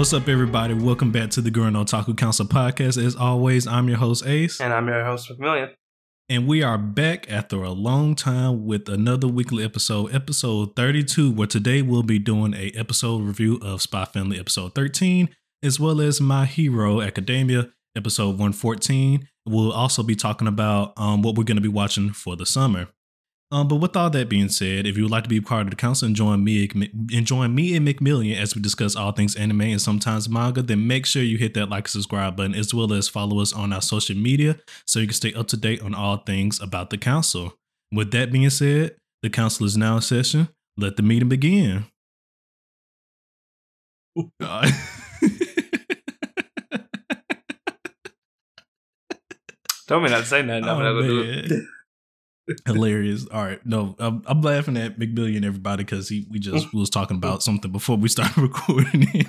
What's up, everybody? Welcome back to the Growing Otaku Council podcast. As always, I'm your host, Ace. And I'm your host, McMillian. And we are back after a long time with another weekly episode, episode 32, where today we'll be doing a episode review of Spy Family episode 13, as well as My Hero Academia episode 114. We'll also be talking about um, what we're going to be watching for the summer. Um, but with all that being said, if you would like to be part of the council and join me, and join me and McMillian as we discuss all things anime and sometimes manga, then make sure you hit that like and subscribe button as well as follow us on our social media so you can stay up to date on all things about the council. With that being said, the council is now in session. Let the meeting begin. Told me not to say nothing. I'm oh, gonna do it. Hilarious. All right, no, I'm, I'm laughing at McMillian everybody because he we just was talking about something before we started recording.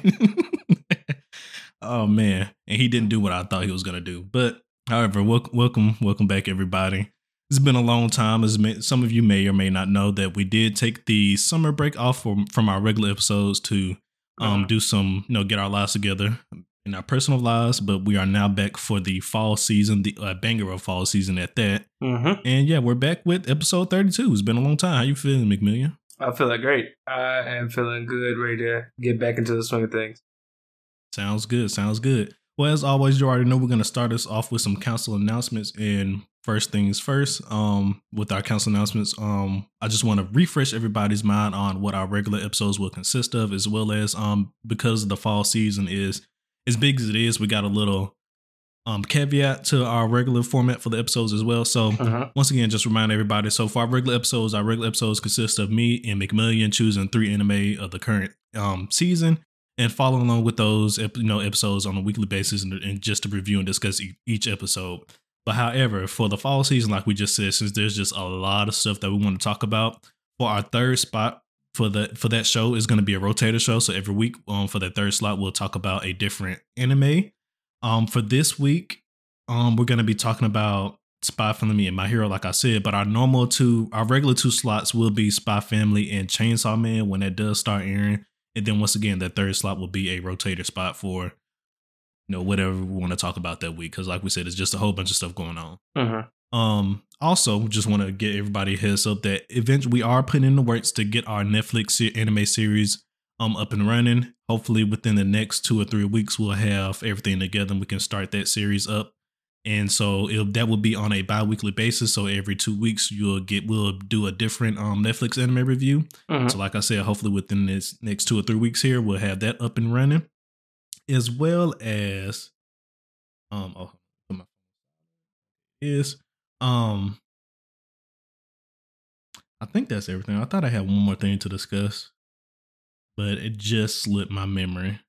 oh man, and he didn't do what I thought he was gonna do. But however, welcome, welcome, welcome back, everybody. It's been a long time. As may, some of you may or may not know, that we did take the summer break off from from our regular episodes to um, uh-huh. do some, you know, get our lives together, in our personal lives, but we are now back for the fall season, the uh, banger of fall season at that. Mm-hmm. And yeah, we're back with episode 32. It's been a long time. How you feeling, McMillian? I'm feeling great. I am feeling good, ready to get back into the swing of things. Sounds good. Sounds good. Well, as always, you already know we're going to start us off with some council announcements. And first things first, um, with our council announcements, um, I just want to refresh everybody's mind on what our regular episodes will consist of, as well as um, because the fall season is as big as it is, we got a little um, caveat to our regular format for the episodes as well. So uh-huh. once again, just remind everybody. So for our regular episodes, our regular episodes consist of me and McMillian choosing three anime of the current um, season and following along with those you know episodes on a weekly basis and, and just to review and discuss e- each episode. But however, for the fall season, like we just said, since there's just a lot of stuff that we want to talk about, for our third spot for the for that show is going to be a rotator show. So every week, um, for that third slot, we'll talk about a different anime. Um, for this week, um, we're going to be talking about Spy Family and My Hero, like I said. But our normal two, our regular two slots will be Spy Family and Chainsaw Man when that does start airing. And then once again, that third slot will be a rotator spot for you know whatever we want to talk about that week. Because like we said, it's just a whole bunch of stuff going on. Mm-hmm. Um, also, just want to get everybody heads up that eventually we are putting in the works to get our Netflix anime series um up and running. Hopefully, within the next two or three weeks, we'll have everything together and we can start that series up. And so that will be on a bi-weekly basis. So every two weeks you'll get we'll do a different um Netflix anime review. Mm-hmm. So like I said, hopefully within this next two or three weeks here, we'll have that up and running. As well as um oh is um, I think that's everything. I thought I had one more thing to discuss, but it just slipped my memory.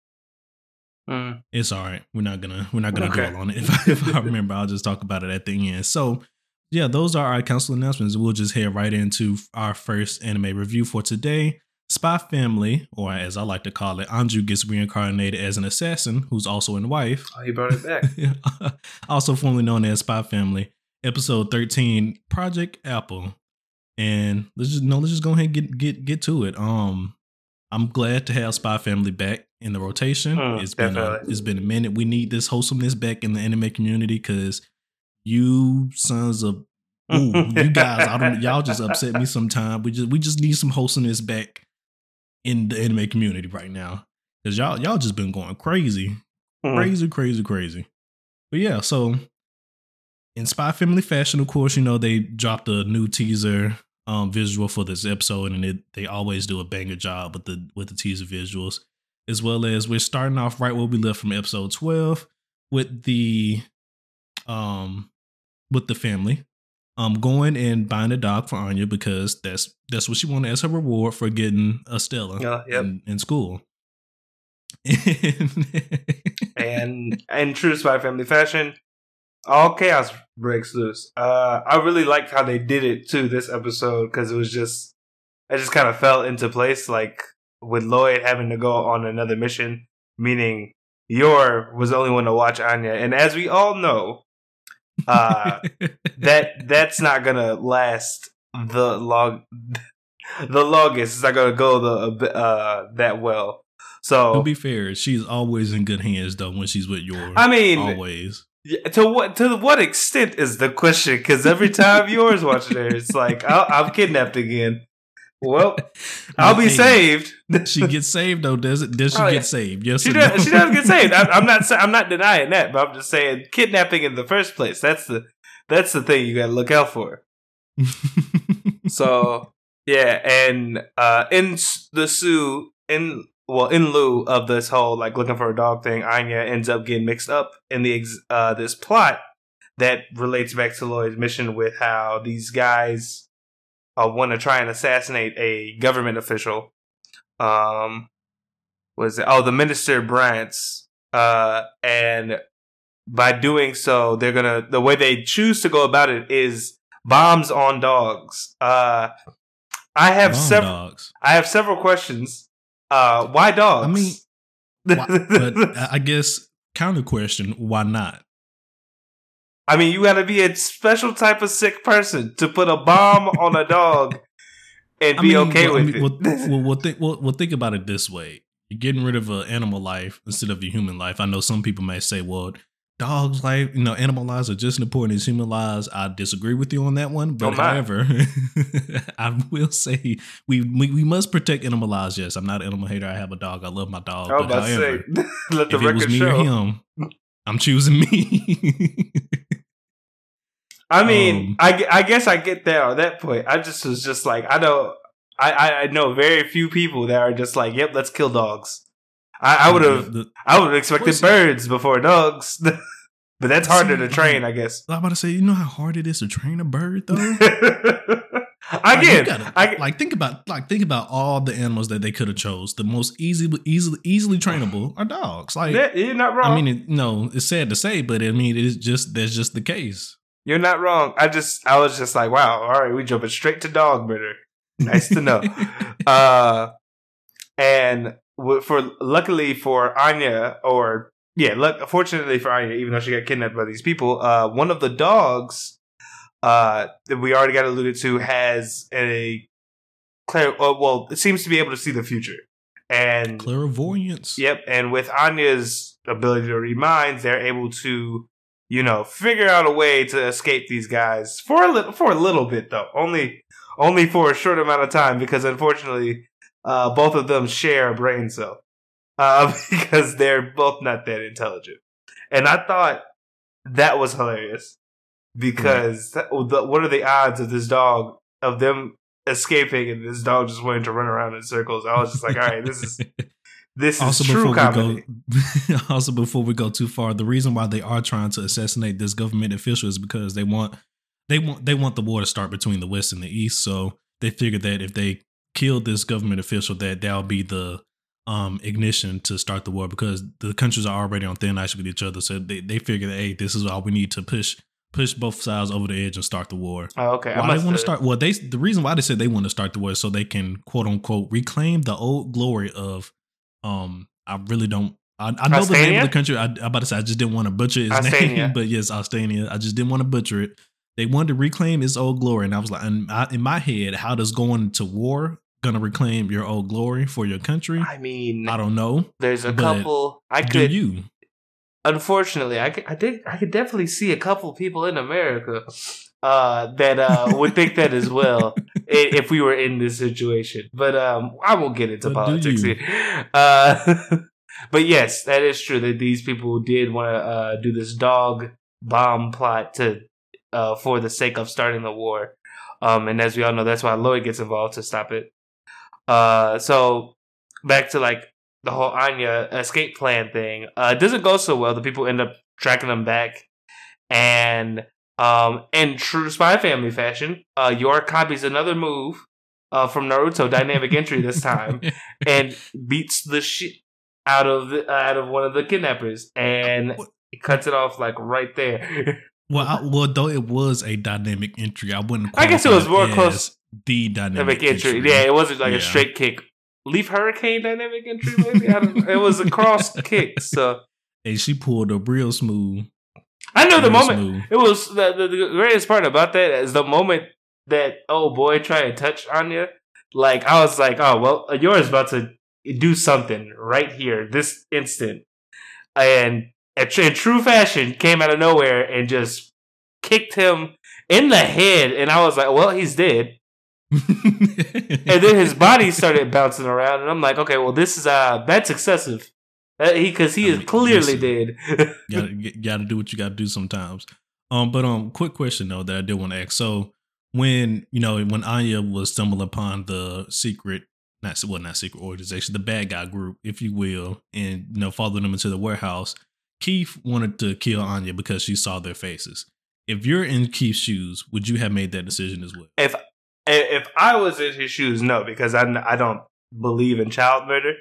Mm. It's all right. We're not gonna we're not gonna okay. dwell on it. If I, if I remember, I'll just talk about it at the end. So, yeah, those are our council announcements. We'll just head right into our first anime review for today. Spy Family, or as I like to call it, Anju gets reincarnated as an assassin who's also a wife. Oh, he brought it back. also formerly known as Spy Family episode 13, Project Apple. And let's just no, let's just go ahead and get get get to it. Um I'm glad to have Spy Family back in the rotation. Mm, it's been a, it's been a minute. We need this wholesomeness back in the anime community because you sons of ooh, you guys, I don't y'all just upset me sometime. We just we just need some wholesomeness back in the anime community right now. Cause y'all y'all just been going crazy. Mm. Crazy, crazy, crazy. But yeah, so in Spy Family fashion, of course, you know, they dropped a new teaser um, visual for this episode, and it, they always do a banger job with the with the teaser visuals, as well as we're starting off right where we left from episode twelve with the um with the family um going and buying a dog for Anya because that's that's what she wanted as her reward for getting a Stella uh, yep. in, in school. and and true Spy Family fashion, all chaos breaks loose. Uh, I really liked how they did it too this episode because it was just it just kind of fell into place. Like with Lloyd having to go on another mission, meaning Yor was the only one to watch Anya, and as we all know, uh, that that's not gonna last the long the longest. It's not gonna go the uh, that well. So To be fair, she's always in good hands though when she's with Yor's. I mean, always. Yeah, to what to what extent is the question? Because every time Yor's watching her, it's like i I'm kidnapped again. Well, I'll be Hey, saved. She gets saved though, does it? Does she Oh, get yeah. saved? Yes She or does. no? She does get saved. I, I'm not. I'm not denying that, but I'm just saying kidnapping in the first place. That's the that's the thing you got to look out for. So yeah, and uh, in the Sue in well in lieu of this whole like looking for a dog thing, Anya ends up getting mixed up in the ex- uh, this plot that relates back to Lloyd's mission with how these guys uh, want to try and assassinate a government official. Um, was it? Oh, the minister Brantz. Uh, and by doing so, they're gonna the way they choose to go about it is bombs on dogs. Uh, I have several. dogs. I have several questions. Uh, why dogs? I mean, Why- but I I guess counter question: Why not? I mean, you got to be a special type of sick person to put a bomb on a dog and I be mean, okay well, I with mean, it. Well, think, well, well, think about it this way: You're getting rid of an animal life instead of a human life. I know some people may say, "Well, dogs' life, you know, animal lives are just as important as human lives." I disagree with you on that one, but Oh, however, I will say we, we we must protect animal lives. Yes, I'm not an animal hater. I have a dog. I love my dog. I was but about to however, say, let the if it was me show. or him, I'm choosing me. I mean, Um, I, I guess I get there on that point. I just was just like, I know, I, I know very few people that are just like, yep, let's kill dogs. I, I would have, The- I would have expected birds before dogs, but that's harder to train, I guess. I'm about to say, you know how hard it is to train a bird, though. Like, Again, gotta- I, like think about like think about all the animals that they could have chose. The most easy, easily, easily trainable are dogs. Like yeah, you're not wrong. I mean, it, no, it's sad to say, but I mean, it's just that's just the case. You're not wrong. I just I was just like, wow, all right, we jumping straight to dog murder. Nice to know. uh and for luckily for Anya or yeah, luck, fortunately for Anya, even though she got kidnapped by these people, uh one of the dogs uh that we already got alluded to has a clear uh, well, it seems to be able to see the future. And Clairvoyance. Yep, and with Anya's ability to read minds, they're able to, you know, figure out a way to escape these guys for a little for a little bit though. Only only for a short amount of time because unfortunately, uh, both of them share a brain cell. Uh, because they're both not that intelligent. And I thought that was hilarious because that- the, what are the odds of this dog of them escaping and this dog just wanting to run around in circles? I was just like, all right, this is this is also true before comedy. we go also before we go too far the reason why they are trying to assassinate this government official is because they want they want they want the war to start between the west and the east so they figured that if they killed this government official that that'll be the um ignition to start the war because the countries are already on thin ice with each other so they, they figure that hey this is all we need to push push both sides over the edge and start the war Oh, okay. I why they want to start well they the reason why they said they want to start the war is so they can quote unquote reclaim the old glory of um i really don't i, I know the name of the country I, I'm about to say i just didn't want to butcher his Ostania. name but yes Ostania. i just didn't want to butcher it they wanted to reclaim its old glory and i was like in my, in my head how does going to war gonna reclaim your old glory for your country I mean, i don't know there's a couple. I could, you unfortunately, I could, I did, I could definitely see a couple people in America uh, that uh, would think that as well if we were in this situation. But um, I won't get into politics here. Uh, but yes, that is true that these people did want to uh, do this dog bomb plot to uh, for the sake of starting the war. Um, and as we all know, that's why Lloyd gets involved to stop it. Uh, so back to like the whole Anya escape plan thing. Uh, it doesn't go so well. The people end up tracking them back, and um, in true Spy Family fashion, uh, Yor copies another move uh, from Naruto, dynamic entry this time, and beats the shit out of the, out of one of the kidnappers, and What? cuts it off like right there. well, I, well, though it was a dynamic entry, I wouldn't. I guess it was more as close- The dynamic, entry, entry. yeah, it wasn't like Yeah. a straight kick. Leaf Hurricane dynamic entry, maybe. I don't, it was a cross kick, so and she pulled up real smooth. I know the moment. smooth. It was the, the, the greatest part about that is the moment that oh boy tried to touch Anya. Like I was like, oh well, Yor's about to do something right here, this instant. And in true fashion, came out of nowhere and just kicked him in the head. And I was like, well, he's dead. And then his body started bouncing around, and I'm like, okay, well, this is uh, that's excessive. Uh, he because he I is mean, clearly listen, dead. gotta, gotta do what you gotta do sometimes. Um, but um, quick question though that I did want to ask. So when you know when Anya was stumbling upon the secret, not well, not secret organization, the bad guy group, if you will, and you know following them into the warehouse, Keith wanted to kill Anya because she saw their faces. If you're in Keith's shoes, would you have made that decision as well? If if I was in his shoes, no, because I, I don't believe in child murder.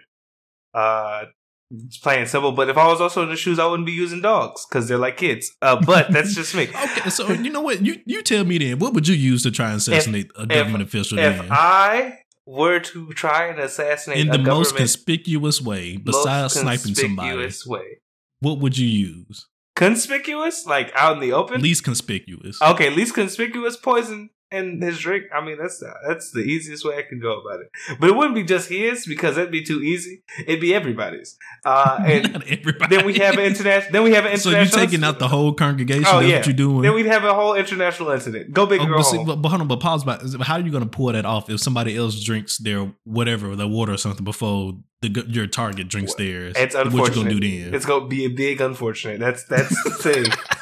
Uh, it's plain simple. But if I was also in the shoes, I wouldn't be using dogs because they're like kids. Uh, but that's just me. okay, so you know what? You you tell me then. What would you use to try and assassinate if, a government if, official? If then? I were to try and assassinate in the most conspicuous way, besides sniping somebody, way, what would you use? Conspicuous, like out in the open. Least conspicuous. Okay, least conspicuous poison and his drink. I mean, that's that's the easiest way I can go about it. But it wouldn't be just his because that'd be too easy. It'd be everybody's. Uh, and everybody. then we have an international. Then we have an international. So you taking out the whole congregation? Oh yeah. What you doing? Then we'd have a whole international incident. Go big oh, but, see, but, but hold on. But pause. About how are you going to pull that off if somebody else drinks their whatever, their water or something before the your target drinks theirs? It's unfortunate. What you gonna do then? It's gonna be a big unfortunate. That's that's the thing.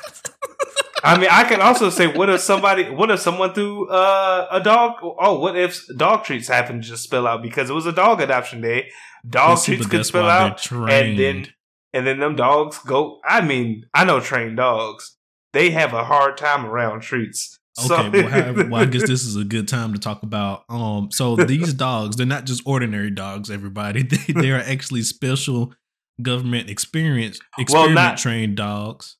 I mean, I can also say, what if somebody, what if someone threw uh, a dog? Oh, what if dog treats happened to just spill out because it was a dog adoption day? Dog treats could spill out, and then and then them dogs go. I mean, I know trained dogs; they have a hard time around treats. Okay, so, well, well, I guess this is a good time to talk about. Um, so these dogs, they're not just ordinary dogs. Everybody, they, they are actually special government experience experiment well, not, trained dogs.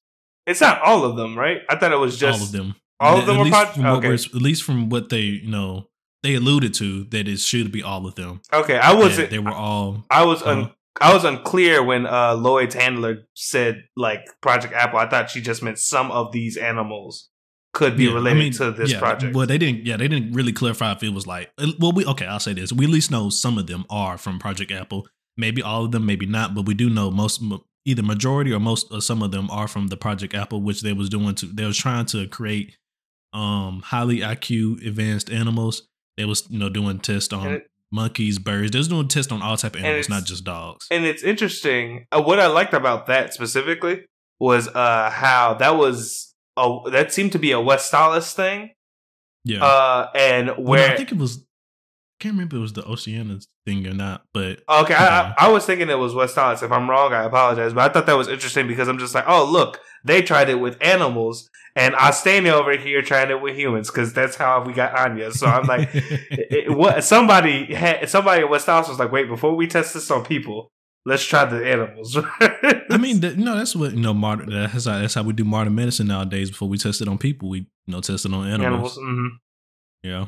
It's not all of them, right? I thought it was just all of them. All of them at were project. Okay. at least from what they you know they alluded to that it should be all of them. Okay, I was they were all. I was uh, un, I was unclear when uh, Lloyd's handler said like Project Apple. I thought she just meant some of these animals could be yeah, related I mean, to this yeah, project. Well, they didn't. Yeah, they didn't really clarify if it was like. Uh, well, we okay. I'll say this: we at least know some of them are from Project Apple. Maybe all of them, maybe not, but we do know most either majority or most or some of them are from the Project Apple, which they was doing to they was trying to create um highly IQ advanced animals. They was you know doing tests on it, monkeys, birds. They was doing tests on all type of animals, not just dogs. And it's interesting. Uh, what I liked about that specifically was uh how that was a that seemed to be a Westalis thing. Yeah. Uh, and where well, no, I think it was can't remember if it was the Oceana thing or not, but okay, I, I, was thinking it was Westalis. If I'm wrong, I apologize. But I thought that was interesting because I'm just like, oh look, they tried it with animals, and I stand over here trying it with humans because that's how we got Anya. So I'm like, it, what somebody had somebody at Westalis was like, wait, before we test this on people, let's try the animals. I mean, the, no, that's what you know. Modern that's how, that's how we do modern medicine nowadays. Before we test it on people, we you know test it on animals. animals mm-hmm. Yeah.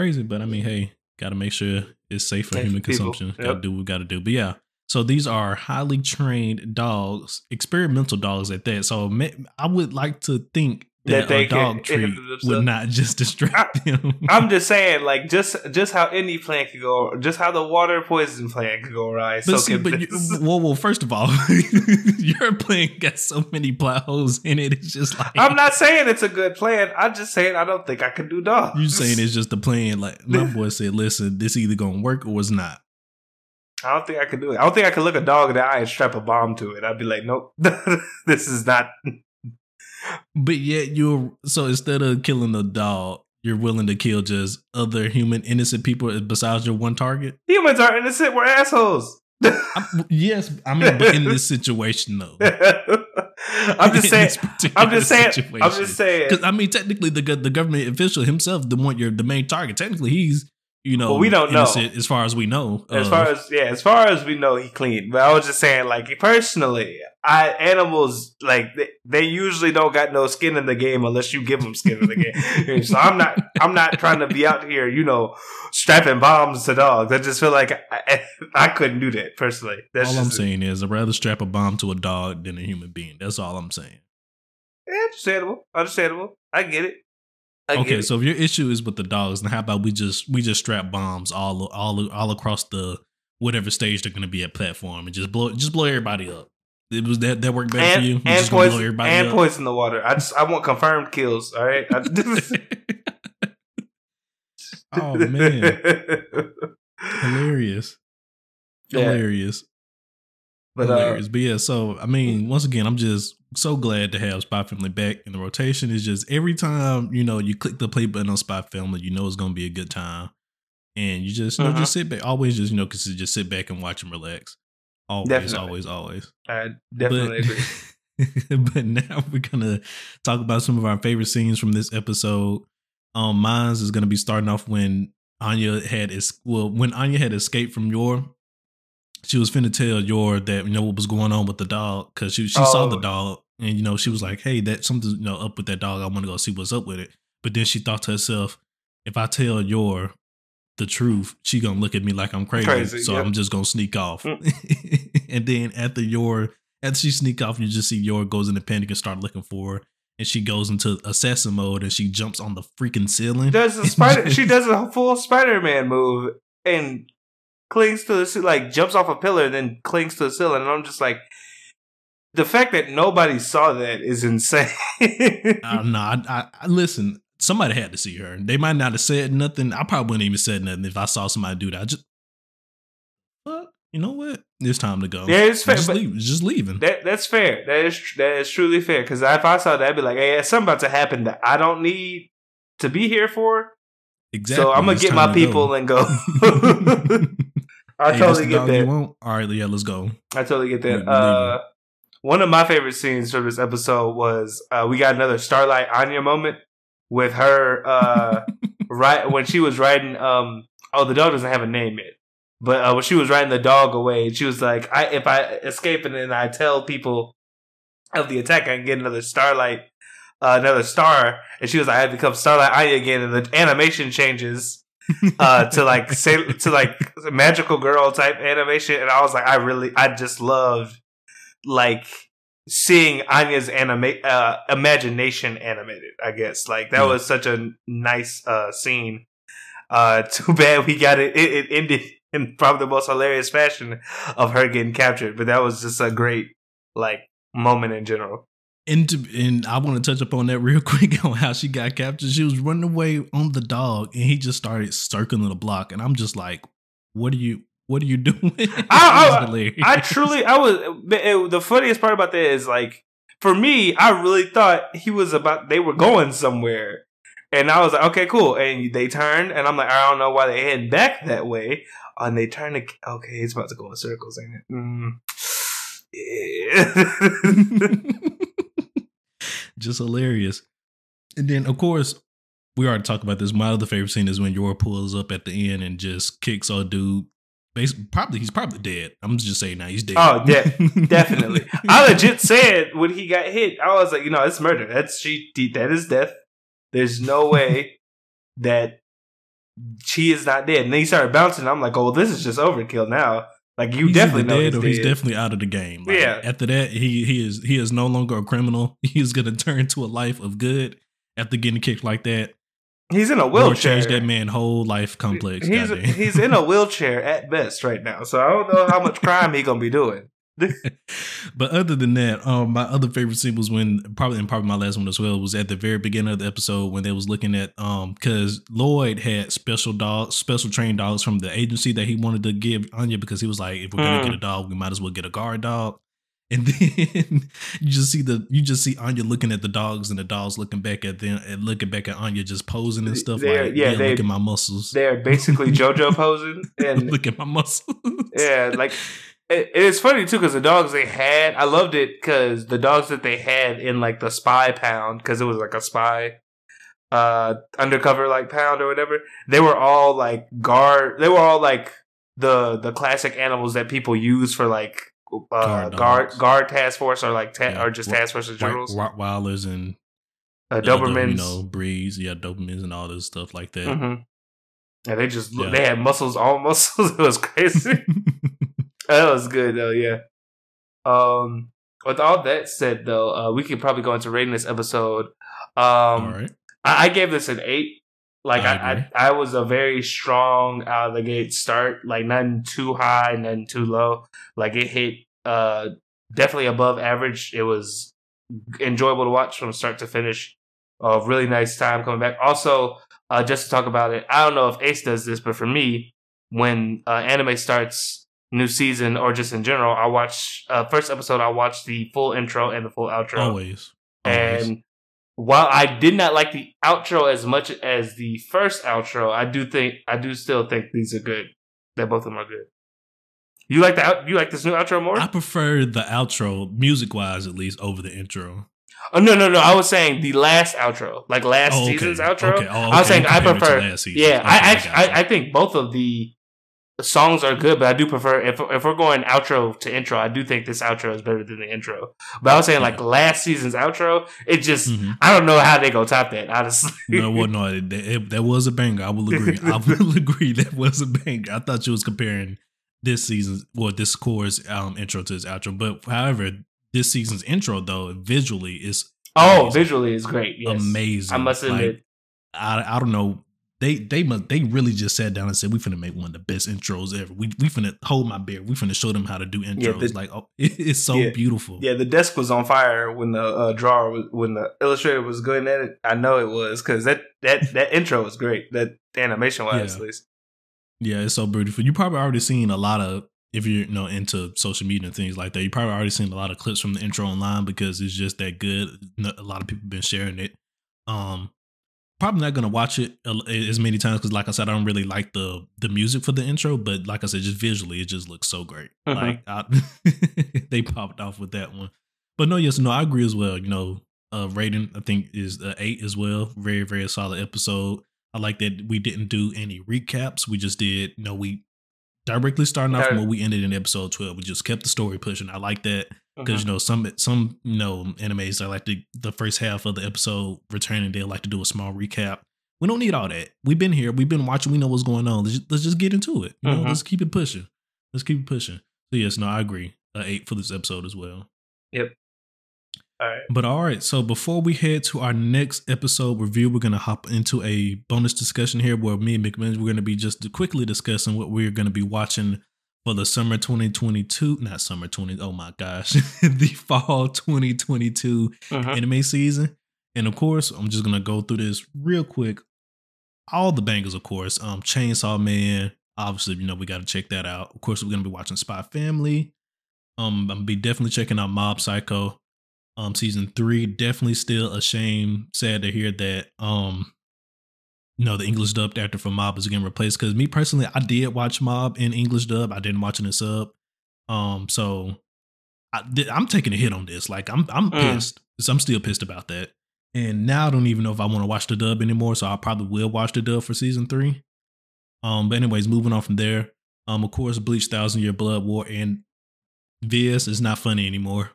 Crazy, but I mean, hey, got to make sure it's safe for human consumption. Yep. Got to do what we got to do. But yeah, so these are highly trained dogs, experimental dogs at that. So I would like to think that, that a dog treat would not just distract I, them. I'm just saying, like just just how any plant could go, just how the water poison plant could go right. But so see, but you, well, well, first of all, your plant got so many plot holes in it. It's just like I'm not saying it's a good plan. I'm just saying I don't think I can do dogs. You saying it's just a plan? Like my boy said, listen, this either gonna work or it's not. I don't think I could do it. I don't think I could look a dog in the eye and strap a bomb to it. I'd be like, nope, this is not but yet you're so instead of killing a dog, you're willing to kill just other human innocent people besides your one target. Humans are innocent. We're assholes. I, yes, I mean, but in this situation though. I'm just saying. I'm just saying. Situation. I'm just saying. Because I mean, technically, the the government official himself, the one you're the main target. Technically, he's you know, well, we don't know as far as we know. As uh, far as yeah, as far as we know, he clean. But I was just saying, like personally, I animals like they, they, usually don't got no skin in the game unless you give them skin in the game. so I'm not I'm not trying to be out here, you know, strapping bombs to dogs. I just feel like I, I couldn't do that personally. That's all I'm saying is I'd rather strap a bomb to a dog than a human being. That's all I'm saying. Yeah, understandable. Understandable. I get it. I okay, so if your issue is with the dogs, then how about we just we just strap bombs all all all across the whatever stage they're gonna be at platform and just blow just blow everybody up. It was that that worked better and, for you. You're and just gonna blow poison everybody and up? poison the water. I just I want confirmed kills. All right. I, oh man, hilarious, Yeah. hilarious. But uh. But yeah, so I mean, once again, I'm just so glad to have Spy Family back in the rotation. It's just every time you know you click the play button on Spy Family, you know it's gonna be a good time, and you just you know Mhm. just sit back. Always just you know cause just sit back and watch and relax. Always, Definitely. always, always. I definitely but, agree. but now we're gonna talk about some of our favorite scenes from this episode. Um, mine's is gonna be starting off when Anya had es- well when Anya had escaped from Yor. She was finna tell Yor that you know what was going on with the dog because she she saw the Oh. dog and you know she was like, hey, that something's you know up with that dog. I want to go see what's up with it. But then she thought to herself, if I tell Yor the truth, she gonna look at me like I'm crazy. Crazy, so yeah. I'm just gonna sneak off. Mm. and then after Yor after she sneak off, you just see Yor goes into panic and start looking for her. And she goes into assassin mode and she jumps on the freaking ceiling. does a spider? she does a full Spider-Man move and clings to the ce- like jumps off a pillar and then clings to the ceiling. And I'm just like, the fact that nobody saw that is insane. Uh, no, I, I, I listen. Somebody had to see her. They might not have said nothing. I probably wouldn't even said nothing if I saw somebody do that. I just, fuck. You know what? It's time to go. yeah, it's fair. just but leave. Just leaving. that that's fair. That is that is truly fair. Because if I saw that, I'd be like, hey, something about to happen that I don't need to be here for. Exactly. So I'm gonna It's get my people go. and go. I Hey, totally get that. All right, yeah, let's go. I totally get that. Uh, one of my favorite scenes from this episode was uh, we got another Starlight Anya moment with her uh, right when she was riding. Um, oh, the dog doesn't have a name yet, but uh, when she was riding the dog away, she was like, "I if I escape and then I tell people of the attack, I can get another Starlight." Uh, another star, and she was like, "I have become Starlight Anya again," and the animation changes uh, to like say to like magical girl type animation, and I was like, I really, I just loved like seeing Anya's anima- uh, imagination animated. I guess like that Yeah. was such a nice uh, scene. Uh, too bad we got it. It, it ended in probably the most hilarious fashion of her getting captured, but that was just a great like moment in general. And to, and I want to touch upon that real quick on how she got captured. She was running away on the dog, and he just started circling the block, and I'm just like, "What are you? What are you doing?" I- I- I truly, I was it- the funniest part about that is like for me, I really thought he was about they were going somewhere, and I was like, okay, cool. And they turned, and I'm like, I don't know why they head back that way. And they turn to okay, it's about to go in circles, ain't it? Mm. Yeah. Just hilarious. And then, of course, we already talked about this. My other favorite scene is when Yor pulls up at the end and just kicks our dude. Basically, probably he's probably dead. I'm just saying now he's dead. Oh, de- definitely. I legit said when he got hit, I was like, you know, it's murder. That's she. That is death. There's no way that she is not dead. And then he started bouncing. I'm like, oh, this is just overkill now. Like you He's definitely know dead he's or he's dead. definitely out of the game. Like, Yeah. After that, he he is he is no longer a criminal. He's gonna turn to a life of good after getting kicked like that. He's in a wheelchair. change that man whole life complex. He's he's in a wheelchair at best right now. So I don't know how much crime he gonna be doing. but other than that, um, my other favorite scene was when probably and probably my last one as well was at the very beginning of the episode when they was looking at um because Lloyd had special dogs, special trained dogs from the agency that he wanted to give Anya because he was like, if we're gonna Mm. get a dog, we might as well get a guard dog. And then you just see the you just see Anya looking at the dogs and the dogs looking back at them and looking back at Anya just posing and stuff They're- like yeah, yeah, they- look at my muscles. They're basically JoJo posing, and look at my muscles. yeah, like it, it's funny too because the dogs they had, I loved it because the dogs that they had in like the spy pound because it was like a spy uh undercover like pound or whatever. They were all like guard. They were all like the the classic animals that people use for like uh, Guard guard guard, task force or like ta- Yeah, or just task force in White, general. Rottweilers and Uh, Dobermans. you know, breeds, yeah, Dobermans and all this stuff like that. hmm Yeah, they just Yeah. they had muscles, all muscles. it was crazy. that was good though. Yeah. Um. With all that said, though, uh, we could probably go into rating this episode. Um, all right. I, I gave this an eight. Like I I. I, I was a very strong out of the gate start, like nothing too high, nothing too low. Like it hit uh definitely above average. It was enjoyable to watch from start to finish. A really nice time coming back. Also, uh, just to talk about it, I don't know if Ace does this, but for me, when uh, anime starts new season or just in general, I watch uh, first episode. I watch the full intro and the full outro. Always. Always. And while I did not like the outro as much as the first outro, I do think I do still think these are good. That both of them are good. You like the out, you like this new outro more? I prefer the outro, music wise at least, over the intro. oh no no no! I was saying the last outro, like last Oh, okay. season's outro. Okay. Oh, I was saying I compared it to prefer. Yeah, Okay, I actually. I, I think both of the songs are good, but I do prefer if if we're going outro to intro, I do think this outro is better than the intro. But I was saying like last season's outro, it just Mhm. I don't know how they go top that honestly. No, well, no, it, it- that was a banger. I will agree. I will agree. That was a banger. I thought you was comparing this season's, well, this core's um, intro to his outro. But however, this season's intro though, visually is oh, amazing. visually is great. Yes. amazing. I must Like, admit. I, I don't know. They they must they really just sat down and said we finna make one of the best intros ever. We we finna hold my beer. We finna show them how to do intros. the- like oh, it, it's so Yeah. beautiful. Yeah, the desk was on fire when the uh, drawer was when the illustrator was going at it. I know it was because that that that intro was great. That animation wise, Yeah. at least. Yeah, it's so beautiful. You probably already seen a lot of if you're you know into social media and things like that. You probably already seen a lot of clips from the intro online because it's just that good. A lot of people been sharing it. Um, probably not gonna watch it as many times because, like I said, I don't really like the the music for the intro. But like I said, just visually, it just looks so great. Mhm. Like I, they popped off with that one. But no, yes, no, I agree as well. You know, uh, rating I think is uh, eight as well. Very very solid episode. I like that we didn't do any recaps. We just did, you know, we directly starting off from Okay. where we ended in episode 12. We just kept the story pushing. I like that Mm-hmm. because, you know, some, some, you know, animes, I like the, the first half of the episode returning, they like to do a small recap. We don't need all that. We've been here. We've been watching. We know what's going on. Let's just, let's just get into it. You know, Mhm. let's keep it pushing. Let's keep it pushing. So, yes, no, I agree. Uh, eight for this episode as well. All right. But all right, so before we head to our next episode review, we're gonna hop into a bonus discussion here where me and McMillian we're gonna be just quickly discussing what we're gonna be watching for the summer 2022, not summer 20. Oh my gosh, the fall 2022 Mhm. anime season. And of course, I'm just gonna go through this real quick. All the bangers, of course. Um, Chainsaw Man. Obviously, you know we got to check that out. Of course, we're gonna be watching Spy Family. Um, I'm be definitely checking out Mob Psycho. Um, season three. Definitely still a shame. Sad to hear that. Um, you know the English dubbed actor for Mob is getting replaced. Because me personally, I did watch Mob in English dub. I didn't watch it in sub. Um, so I, am taking a hit on this. Like I'm, I'm Mm. pissed. So I'm still pissed about that. And now I don't even know if I want to watch the dub anymore. So I probably will watch the dub for season three. Um, but anyways, moving on from there. Um, of course, Bleach Thousand Year Blood War and Viz is not funny anymore.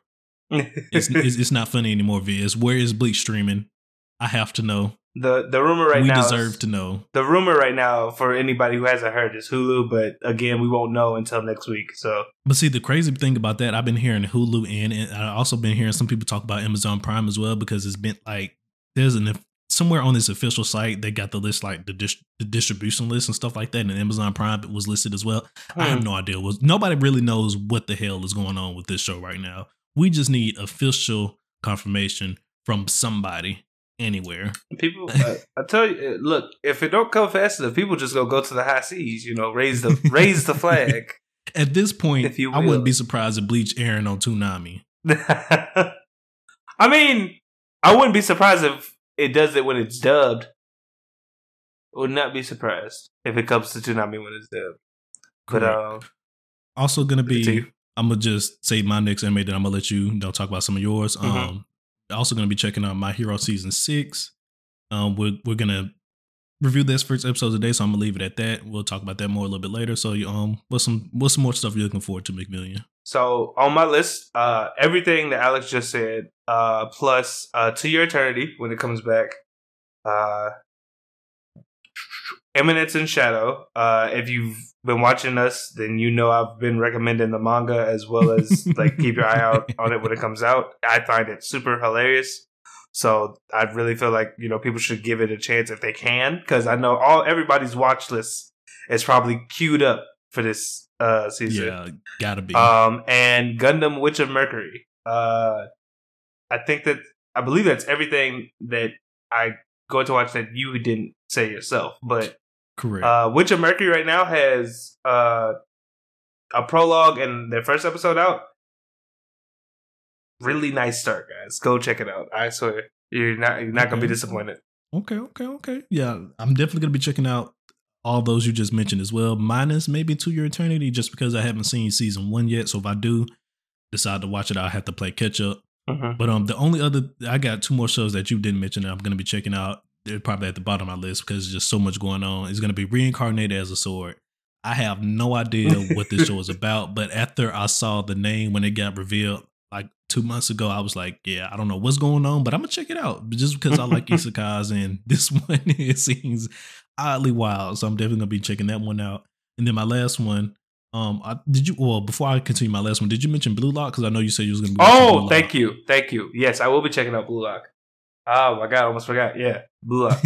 It's, it's it's not funny anymore. Viz, where is Bleach streaming? I have to know. the the rumor right now we now. deserve is- to know. The rumor right now for anybody who hasn't heard is Hulu, but again, we won't know until next week. So But see, the crazy thing about that, I've been hearing Hulu and, and I've also been hearing some people talk about Amazon Prime as well because it's been like there's an somewhere on this official site they got the list like the, dis- the distribution list and stuff like that, and Amazon Prime was listed as well. I have Hmm. no idea. Was nobody really knows what the hell is going on with this show right now? We just need official confirmation from somebody anywhere. people, uh, I tell you, uh, look, if it don't come fast enough, people just go go to the high seas. You know, raise the raise the flag. At this point, If you I wouldn't be surprised if Bleach Aaron on Toonami. I mean, I wouldn't be surprised if it does it when it's dubbed. Would not be surprised if it comes to Toonami when it's dubbed. But um, Also gonna be. I'm gonna just say my next anime, then I'm gonna let you, you know, talk about some of yours. Mhm. Um, also gonna be checking out My Hero season six. Um, we're we're gonna review this first episode today, so I'm gonna leave it at that. We'll talk about that more a little bit later. So, um, what's some what's some more stuff you're looking forward to, McMillian? So on my list, uh, everything that Alex just said, uh, plus uh, to your eternity when it comes back, uh, Eminence and Shadow. Uh, if you've been watching us, then you know I've been recommending the manga as well as like keep your eye out on it when it comes out. I find it super hilarious. So I really feel like you know people should give it a chance if they can, because I know all everybody's watch list is probably queued up for this uh season. Yeah, gotta be. Um, and Gundam Witch of Mercury. Uh, I think that I believe that's everything that I go to watch that you didn't say yourself. But Correct. uh, Witch of Mercury right now has uh a prologue and their first episode out. Really nice start, guys. Go check it out. I swear you're not you're not gonna be disappointed. okay, okay, okay. Yeah, I'm definitely gonna be checking out all those you just mentioned as well, minus maybe To Your Eternity, just because I haven't seen season one yet. So if I do decide to watch it, I'll have to play catch up. Mhm. But um, the only other I got two more shows that you didn't mention that I'm gonna be checking out. They're probably at the bottom of my list because there's just so much going on. It's gonna be reincarnated as a sword. I have no idea what this show is about, but after I saw the name when it got revealed like two months ago, I was like, yeah, I don't know what's going on, but I'm gonna check it out just because I like isekais and this one it seems oddly wild. So I'm definitely gonna be checking that one out. And then my last one, um, I, did you? Well, before I continue my last one, did you mention Blue Lock? Because I know you said you was gonna be. watching Blue Oh, thank you, thank you. Yes, I will be checking out Blue Lock. Oh my god, I almost forgot. Yeah. Lock.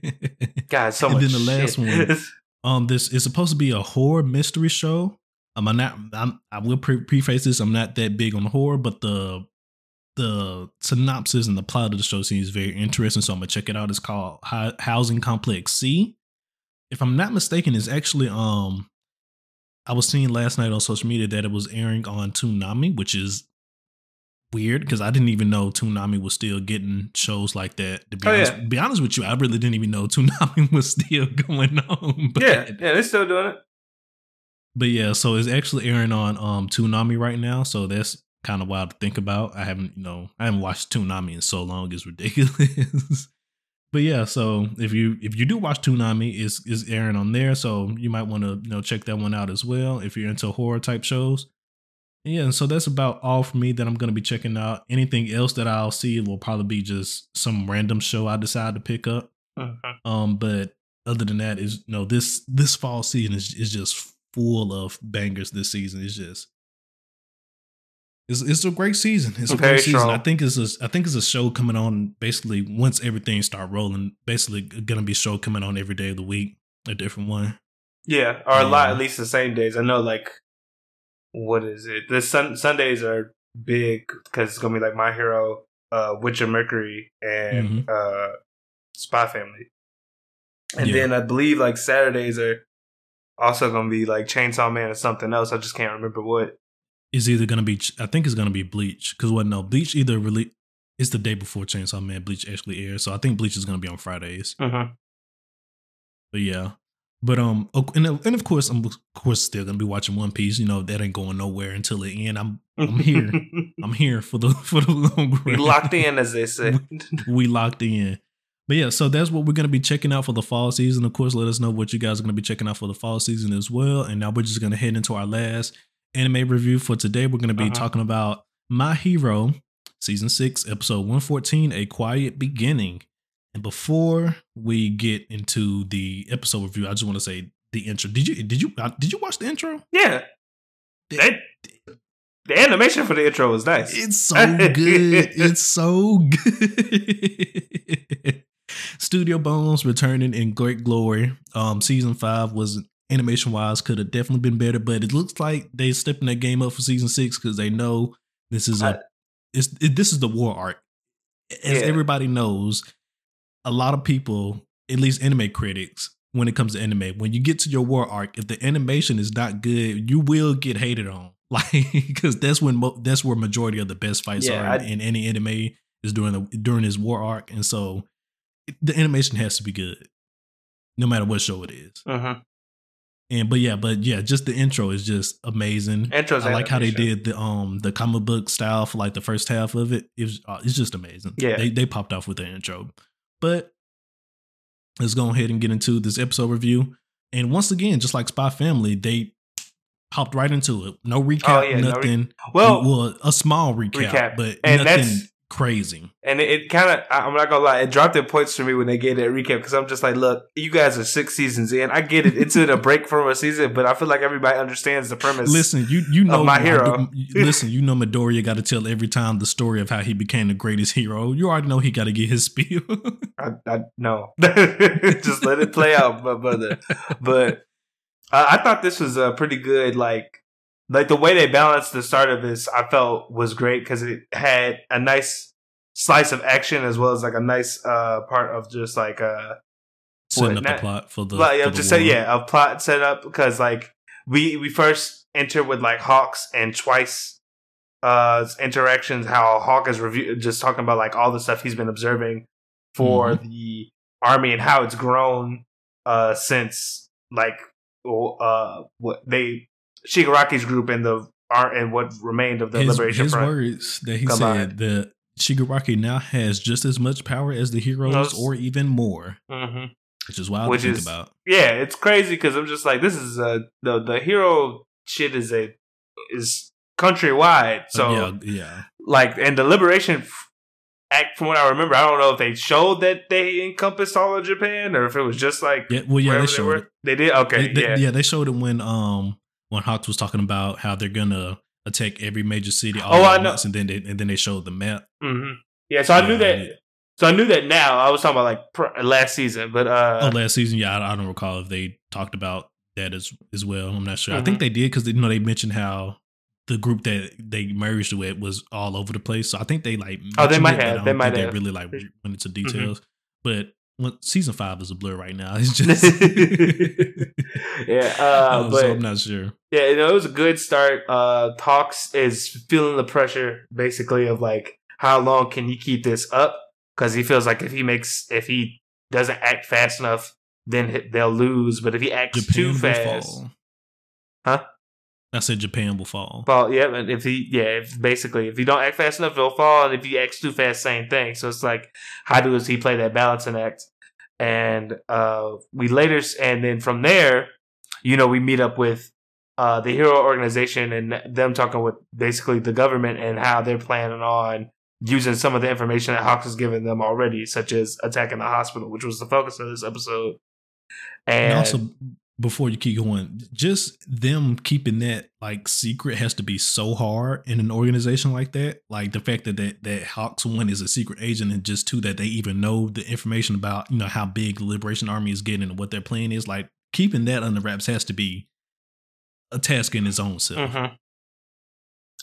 God, so And much. then the last shit. one. um, this is supposed to be a horror mystery show. Um, I'm not. I'm, I will pre- preface this. I'm not that big on horror, but the the synopsis and the plot of the show seems very interesting. So I'm gonna check it out. It's called Hi- Housing Complex C. If I'm not mistaken, it's actually um. I was seeing last night on social media that it was airing on Toonami, which is weird because I didn't even know Toonami was still getting shows like that. To be Oh, honest, yeah. be honest with you, I really didn't even know Toonami was still going on. But, yeah, yeah, they're still doing it. but yeah, so it's actually airing on um Toonami right now. So that's kind of wild to think about. I haven't, you know, I haven't watched Toonami in so long. It's ridiculous. but yeah, so if you if you do watch Toonami, is is airing on there. So you might want to you know check that one out as well if you're into horror type shows. Yeah, and so that's about all for me that I'm gonna be checking out. Anything else that I'll see will probably be just some random show I decide to pick up. Mhm. Um, but other than that, is you know this this fall season is is just full of bangers. This season is just it's it's a great season. It's a great season. strong. I think it's a I think it's a show coming on basically once everything start rolling. Basically, gonna be a show coming on every day of the week, a different one. Yeah, or a lot at least the same days. I know, like, what is it? The sun Sundays are big because it's gonna be like My Hero, uh, Witch of Mercury, and uh, Spy Family. And Yeah. then I believe like Saturdays are also gonna be like Chainsaw Man or something else. I just can't remember what. Is either gonna be I think it's gonna be Bleach because what no Bleach either really it's the day before Chainsaw Man Bleach actually airs. So I think Bleach is gonna be on Fridays. Mm-hmm. But yeah. But um, and and of course, I'm of course still gonna be watching One Piece. You know that ain't going nowhere until the end. I'm I'm here. I'm here for the for the long we run. locked in, as they say. we locked in. But yeah, so that's what we're gonna be checking out for the fall season. Of course, let us know what you guys are gonna be checking out for the fall season as well. And now we're just gonna head into our last anime review for today. We're gonna be Uh-huh. talking about My Hero, season six, episode one fourteen, A Quiet Beginning. And before we get into the episode review, I just want to say the intro. Did you did you uh, did you watch the intro? yeah, that, the animation for the intro was nice. It's so good. It's so good. Studio Bones returning in great glory. Um, season five was animation wise could have definitely been better, but it looks like they're stepping that game up for season six because they know this is a I- it's it, this is the war art. As Yeah. everybody knows, a lot of people, at least anime critics, when it comes to anime, when you get to your war arc, if the animation is not good, you will get hated on. Like, because that's when mo- that's where majority of the best fights Yeah, are in, I- in any anime is during the during his war arc, and so it- the animation has to be good, no matter what show it is. Mm-hmm. And but yeah, but yeah, just the intro is just amazing. Intros. I like how they did the um the comic book style for like the first half of it. It was uh, it's just amazing. Yeah. they they popped off with the intro. But let's go ahead and get into this episode review. And once again, just like Spy Family, they hopped right into it. No recap, Oh, yeah, no re- nothing. Well, well, a small recap, Recap. but And nothing that's- crazy. And it, it kind of, I'm not gonna lie, it dropped in points for me when they gave that recap because I'm just like, look, you guys are six seasons in. I get it. It's in a break from a season, but I feel like everybody understands the premise. Listen, you you know my hero. listen, you know Midoriya got to tell every time the story of how he became the greatest hero. You already know he got to get his spiel. I, I no, just let it play out, my brother. But uh, I thought this was a pretty good, like, like the way they balanced the start of this. I felt was great because it had a nice slice of action as well as like a nice uh part of just like uh setting what, up not- the plot for the. For the just say yeah, a plot set up because like we we first enter with like Hawks and Twice uh interactions. How Hawk is review just talking about like all the stuff he's been observing for Mm-hmm. the army and how it's grown uh since like uh what they Shigaraki's group and the are and what remained of the his, Liberation his Front. words that he combined. said that Shigaraki now has just as much power as the heroes, Yes. or even more, hmm which is wild Which to think is- about. Yeah, it's crazy because I'm just like this is uh the the hero shit is a is countrywide. So yeah, yeah. like and the liberation f- act from what i remember i don't know if they showed that they encompassed all of japan or if it was just like Yeah, well, yeah, they showed were. it. they did okay They- they- yeah they showed it when um when Hawks was talking about how they're gonna attack every major city all Oh, I at know. once, and then they and then they showed the map. hmm yeah so i knew that yeah. so i knew that now i was talking about like pr- last season but uh oh, last season, yeah, I, I don't recall if they talked about that as as well. I'm not sure. I Mm-hmm. think they did because you know they mentioned how the group that they merged with was all over the place. So I think they like Oh, they might have. I They might have. Mm-hmm. really like went into details. But when, season five is a blur right now. It's just yeah uh but so I'm not sure. yeah you know, it was a good start uh Hawks is feeling the pressure basically of like how long can he keep this up because he feels like if he makes if he doesn't act fast enough then they'll lose but if he acts Japan too fast fall. Huh? I said Japan will fall. Fall, yeah, and if he, yeah, if basically, if you don't act fast enough, he'll fall, and if he acts too fast, same thing. So it's like, how does he play that balancing act? And uh, we later, and then from there, you know, we meet up with uh, the hero organization and them talking with basically the government and how they're planning on using some of the information that Hawks has given them already, such as attacking the hospital, which was the focus of this episode. And, And also, before you keep going, just them keeping that like secret has to be so hard in an organization like that. Like the fact that that, that Hawks one is a secret agent, and just two that they even know the information about you know how big the Liberation Army is getting and what their plan is. Like keeping that under wraps has to be a task in its own self. Mhm.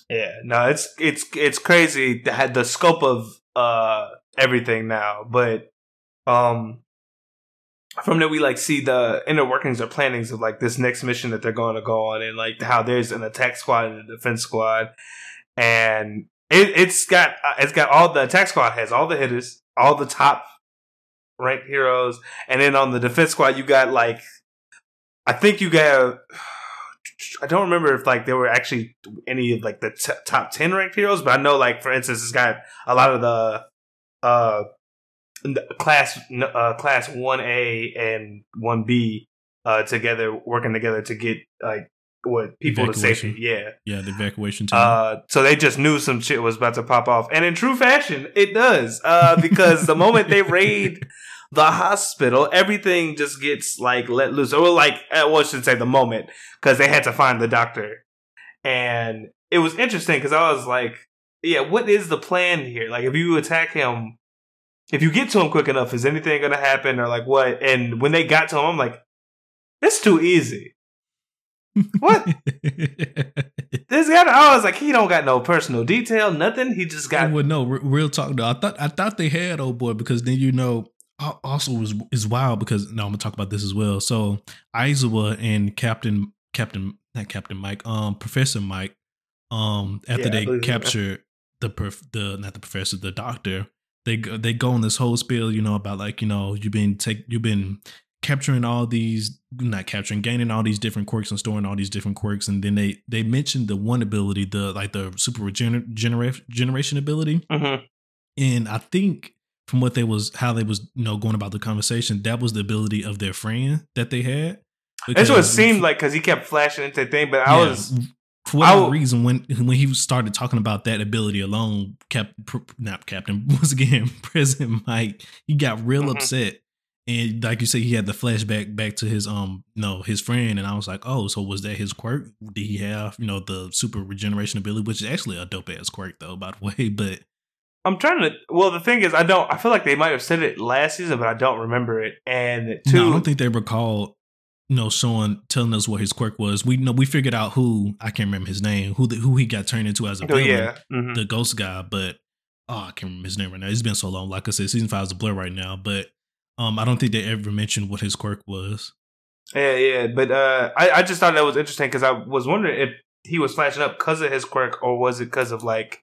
Yeah, no, it's it's it's crazy the the scope of uh everything now, but um from there we like see the inner workings or plannings of like this next mission that they're going to go on and like how there's an attack squad and a defense squad. And it, it's got uh, it's got all the attack squad has all the hitters all the top ranked heroes. And then on the defense squad you got like i think you got I don't remember if like there were actually any of like the t- top ten ranked heroes, but I know like for instance, it's got a lot of the uh class uh class one A and one B uh together working together to get like what people to safety. Yeah. Yeah, the evacuation team. Uh, so they just knew some shit was about to pop off, and in true fashion, it does. Uh, because the moment they raid the hospital, everything just gets like let loose. Or like, uh, well, I should say the moment because they had to find the doctor, and it was interesting because I was like, yeah, what is the plan here? Like, if you attack him, if you get to him quick enough, is anything going to happen or like what? And when they got to him, I'm like, it's too easy. what? This guy, I was like, he don't got no personal detail, nothing. He just got well, no, re- real talk though. I thought I thought they had old boy because then you know also was is wild because now I'm gonna talk about this as well. So Aizawa and Captain Captain not Captain Mike, um Professor Mike, um after Yeah, they believe it, yeah. capture the perf- the not the professor, the doctor, they go, they go on this whole spiel, you know, about like you know you've been take you've been capturing all these not capturing gaining all these different quirks and storing all these different quirks and then they they mentioned the one ability the like the super regener- genera- generation ability Mhm. and I think from what they was how they was you know going about the conversation, that was the ability of their friend that they had. That's what it seemed like because he kept flashing into the thing, but I yeah, was for whatever reason, when when he started talking about that ability alone, Cap not Captain once again, President Mike, he got real mm-hmm. upset. And like you said, he had the flashback back to his um no his friend, and I was like, oh, so was that his quirk? Did he have you know the super regeneration ability, which is actually a dope ass quirk though, by the way. But I'm trying to. Well, the thing is, I don't. I feel like they might have said it last season, but I don't remember it. And two, no, I don't think they recall you know, showing telling us what his quirk was. We know we figured out who I can't remember his name, who the, who he got turned into as a oh, villain, yeah. Mm-hmm. the ghost guy. But oh, I can't remember his name right now. It's been so long. Like I said, season five is a blur right now. But um, I don't think they ever mentioned what his quirk was. Yeah, yeah. But uh, I I just thought that was interesting because I was wondering if he was flashing up because of his quirk or was it because of like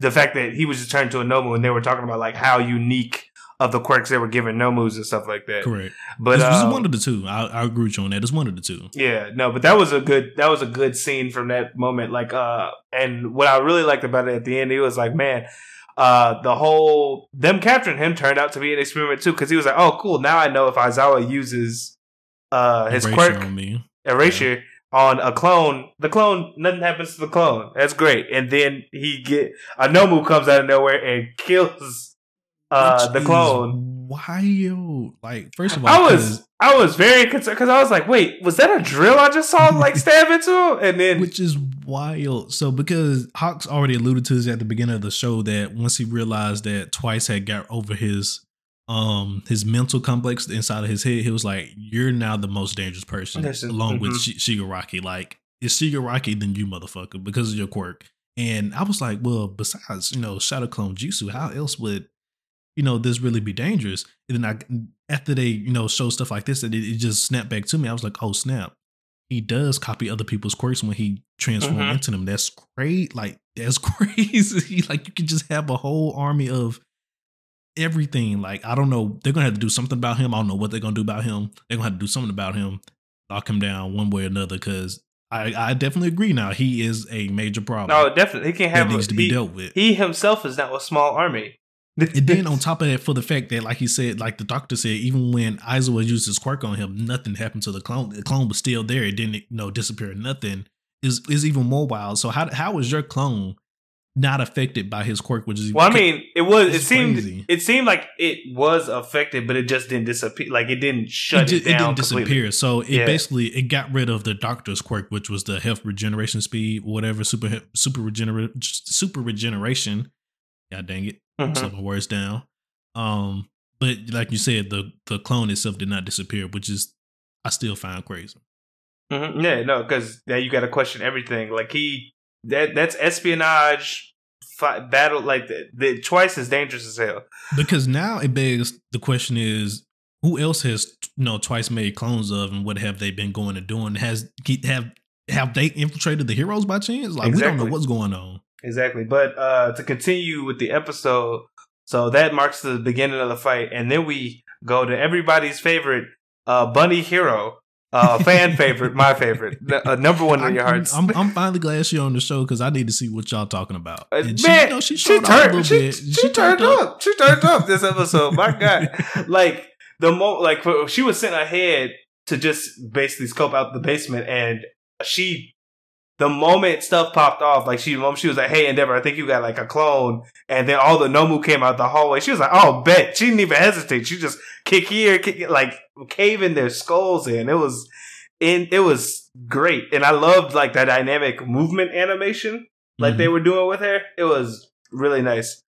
the fact that he was just turned to a Nomu and they were talking about like how unique of the quirks they were giving Nomus and stuff like that. Correct. But it's, um, one of the two. I, I agree with you on that. It's one of the two. Yeah, no, but that was a good that was a good scene from that moment. Like, uh, and what I really liked about it at the end, it was like, man. Uh, the whole them capturing him turned out to be an experiment too, because he was like, "Oh, cool! Now I know if Aizawa uses uh his erasure quirk on me. erasure yeah. on a clone, the clone nothing happens to the clone. That's great." And then he get a Nomu comes out of nowhere and kills uh, the clone. Wild. Like, first of all, I was I was very concerned because I was like, wait, was that a drill I just saw like stab into him? And then which is wild. So because Hawks already alluded to this at the beginning of the show that once he realized that Twice had got over his um his mental complex inside of his head, he was like, "You're now the most dangerous person, along mm-hmm. with Shigaraki. Like, it's Shigaraki than you, motherfucker, because of your quirk." And I was like, "Well, besides you know Shadow Clone Jutsu, how else would you know, this really be dangerous. And then I, after they, you know, show stuff like this, and it, it just snapped back to me. I was like, oh snap, he does copy other people's quirks when he transforms mm-hmm. into them. That's great. Like that's crazy. like you can just have a whole army of everything. Like I don't know, they're gonna have to do something about him. I don't know what they're gonna do about him. They're gonna have to do something about him, lock him down one way or another. Because I, I definitely agree. Now he is a major problem. No, definitely he can't have. That needs a, to be he, dealt with. He himself is now a small army and then on top of that, for the fact that, like he said, like the doctor said, even when Aizawa used his quirk on him, nothing happened to the clone. The clone was still there. It didn't, you know, disappear. Nothing is is even more wild. So how how was your clone not affected by his quirk? Which is well, I mean, it was. It seemed crazy. it seemed like it was affected, but it just didn't disappear. Like it didn't shut it, just, it, it didn't disappear. Completely. So it yeah. basically it got rid of the doctor's quirk, which was the health regeneration speed, whatever super super regenerate super regeneration. God dang it, mm-hmm. slow my words down. Um, but like you said, the the clone itself did not disappear, which is I still find crazy. Mm-hmm. Yeah, no, because now you got to question everything. Like he that that's espionage fight, battle. Like the, the twice as dangerous as hell. Because now it begs the question: Is who else has you know twice made clones of, and what have they been going and doing? Has have have they infiltrated the heroes by chance? Like exactly. we don't know what's going on. Exactly. But uh to continue with the episode, so that marks the beginning of the fight, and then we go to everybody's favorite uh, bunny hero, uh, fan favorite, my favorite, uh, number one in your hearts. I'm, I'm, finally glad she's on the show because I need to see what y'all talking about. Uh, and Man, she, you know, she, she turned, she, she, she, turned, up. up. She turned up this episode. My God, like the mo, like she was sent ahead to just basically scope out the basement, and she the moment stuff popped off, like she, she was like, "Hey, Endeavor, I think you got like a clone," and then all the Nomu came out the hallway. She was like, "Oh, bet." She didn't even hesitate. She just kick here, kick like caving their skulls in. It was, in it was great, and I loved like that dynamic movement animation like mm-hmm. they were doing with her. It was really nice.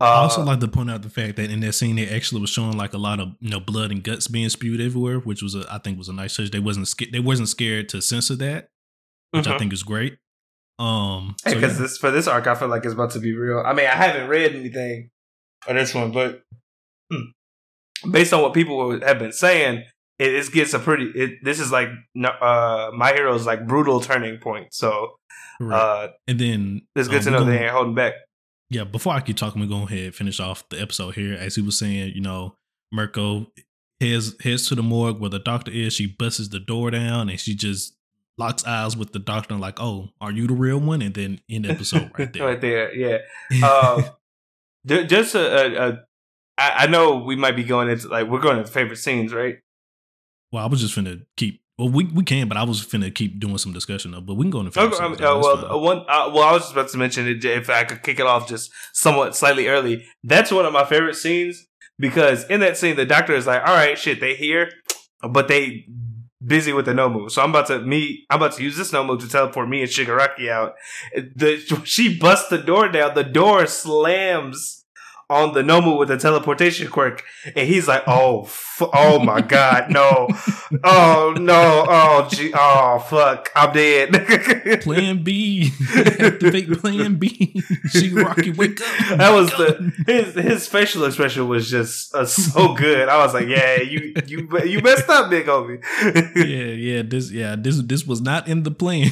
Uh, I also like to point out the fact that in that scene they actually was showing like a lot of you know blood and guts being spewed everywhere, which was a, I think was a nice touch. They wasn't. They wasn't scared to censor that which mm-hmm. I think is great. Um, because so yeah. this for this arc, I feel like it's about to be real. I mean, I haven't read anything for this one, but hmm, based on what people have been saying, it, it gets a pretty. It, this is like uh, my hero's like brutal turning point. So, right. uh, and then it's good um, to know gonna, they ain't holding back. Yeah, before I keep talking, we go ahead finish off the episode here. As he was saying, you know, Mirko heads heads to the morgue where the doctor is. She busts the door down and she just locks eyes with the doctor and like, oh, are you the real one? And then end episode right there. right there, yeah. Um, just a, a, a I, I know we might be going into like we're going into favorite scenes, right? Well, I was just gonna keep Well, we, we can, but I was finna keep doing some discussion though. But we can go into Okay, favorite um, scenes, uh, well, uh, fine. one. Uh, well, I was just about to mention it if I could kick it off just somewhat slightly early. That's one of my favorite scenes because in that scene, the doctor is like, "All right, shit, they here, but they busy with the Nomu. So I'm about to me. I'm about to use this Nomu to teleport me and Shigaraki out. The she busts the door down. The door slams." On the Nomu with the teleportation quirk, and he's like, "Oh, f- oh my god, no, oh no, oh gee, oh fuck, I'm dead." Plan B, activate Plan B. Shigaraki, wake up! that was the his his facial expression was just uh, so good. I was like, yeah, you you you messed up, big homie. yeah, yeah. This, yeah, this, this was not in the plan.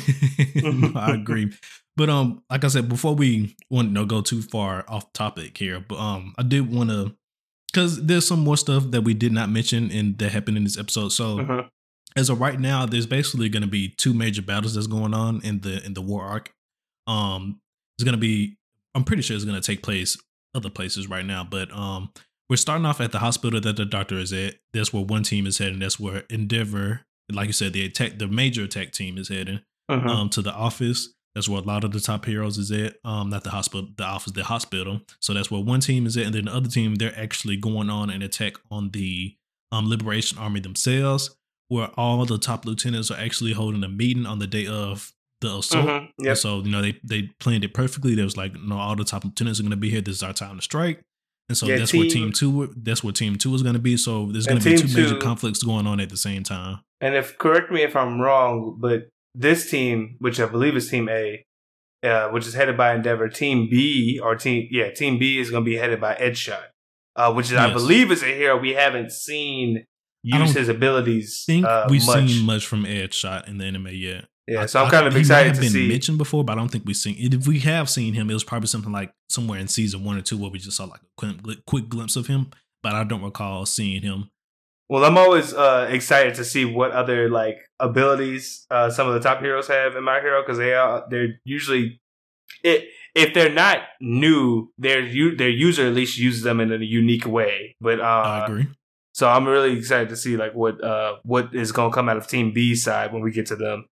No, I agree. But um, like I said, before we want to know, go too far off topic here, but um, I did want to because there's some more stuff that we did not mention and that happened in this episode. So Mhm. as of right now, there's basically going to be two major battles that's going on in the in the war arc. Um, it's going to be, I'm pretty sure it's going to take place other places right now, but um, we're starting off at the hospital that the doctor is at. That's where one team is heading. That's where Endeavor, like you said, the attack, the major attack team is heading Mhm. um, to the office. That's where a lot of the top heroes is at. Um, not the hospital, the office, the hospital. So that's where one team is at, and then the other team they're actually going on an attack on the um, Liberation Army themselves, where all the top lieutenants are actually holding a meeting on the day of the assault. Mhm. Yep. so you know they they planned it perfectly. There was like, no, all the top lieutenants are going to be here. This is our time to strike. And so Yeah, that's where team- team two. That's where team two is going to be. So there's going to be team two major conflicts going on at the same time. And if correct me if I'm wrong, but this team, which I believe is Team A, uh, which is headed by Endeavor, Team B or Team yeah, Team B is going to be headed by Edgeshot, uh, which is I believe is a hero we haven't seen I use his abilities. think uh, we've much. seen much from Edgeshot in the anime yet. Yeah, I- so I'm I- kind of he might excited have to been see. mentioned before, but I don't think we've seen. If we have seen him, it was probably something like somewhere in season one or two where we just saw like a quick, quick glimpse of him. But I don't recall seeing him. Well, I'm always uh, excited to see what other like abilities uh, some of the top heroes have in My Hero because they are they're usually it if they're not new, their their user at least uses them in a unique way. But uh, I agree. so I'm really excited to see like what uh what is going to come out of Team B side when we get to them.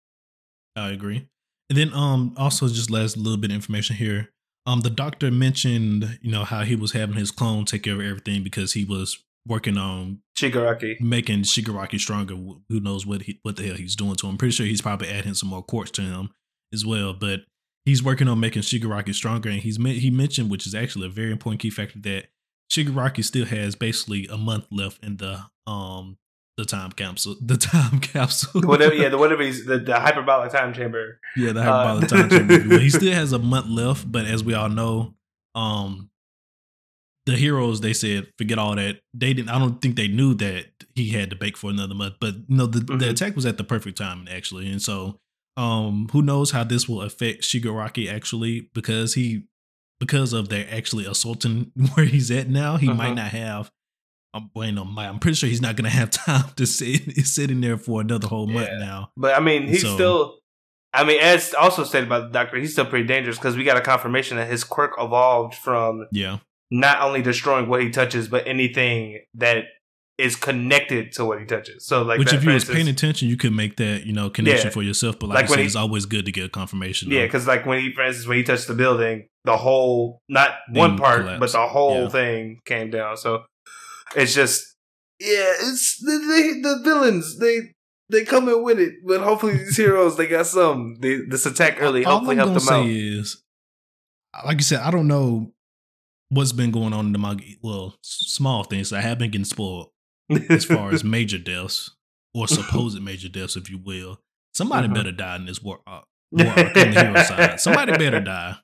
I agree. And then um also just last little bit of information here. Um the doctor mentioned, you know, how he was having his clone take care of everything because he was working on Shigaraki. making Shigaraki stronger. Who knows what he what the hell he's doing to him. I'm pretty sure he's probably adding some more quirks to him as well. But he's working on making Shigaraki stronger, and he's he mentioned, which is actually a very important key factor, that Shigaraki still has basically a month left in the um the time capsule. The time capsule. Whatever, yeah, the whatever he's the, the hyperbolic time chamber. yeah, the Uh, hyperbolic time chamber. if you will. He still has a month left, but as we all know, um the heroes they said forget all that they didn't i don't think they knew that he had to bake for another month but you know the, the Mhm. attack was at the perfect time actually and so um who knows how this will affect shigaraki actually because he because of their actually assaulting where he's at now he might Mhm. not have um, well, know, I'm pretty sure he's not gonna have time to sit sit in there for another whole month Yeah. now. But I mean, he's So- still. I mean, as also stated by the doctor, he's still pretty dangerous because we got a confirmation that his quirk evolved from Yeah, not only destroying what he touches, but anything that is connected to what he touches. So, like, which if you was paying attention, you could make that you know connection Yeah. for yourself. But like, Like I said, he- it's always good to get a confirmation. Yeah, because like when he, for instance, when he touched the building, the whole not one part, collapsed. but the whole Yeah. thing came down. So it's just yeah, it's the the, the villains they they come in with it, but hopefully these heroes they got some. They, this attack early All hopefully I'm helped them say out. is, like you said, I don't know what's been going on in the manga. Well, small things. I have been getting spoiled as far as major deaths or supposed major deaths, if you will. Somebody Mhm. better die in this war, uh, war on the hero side. Somebody better die.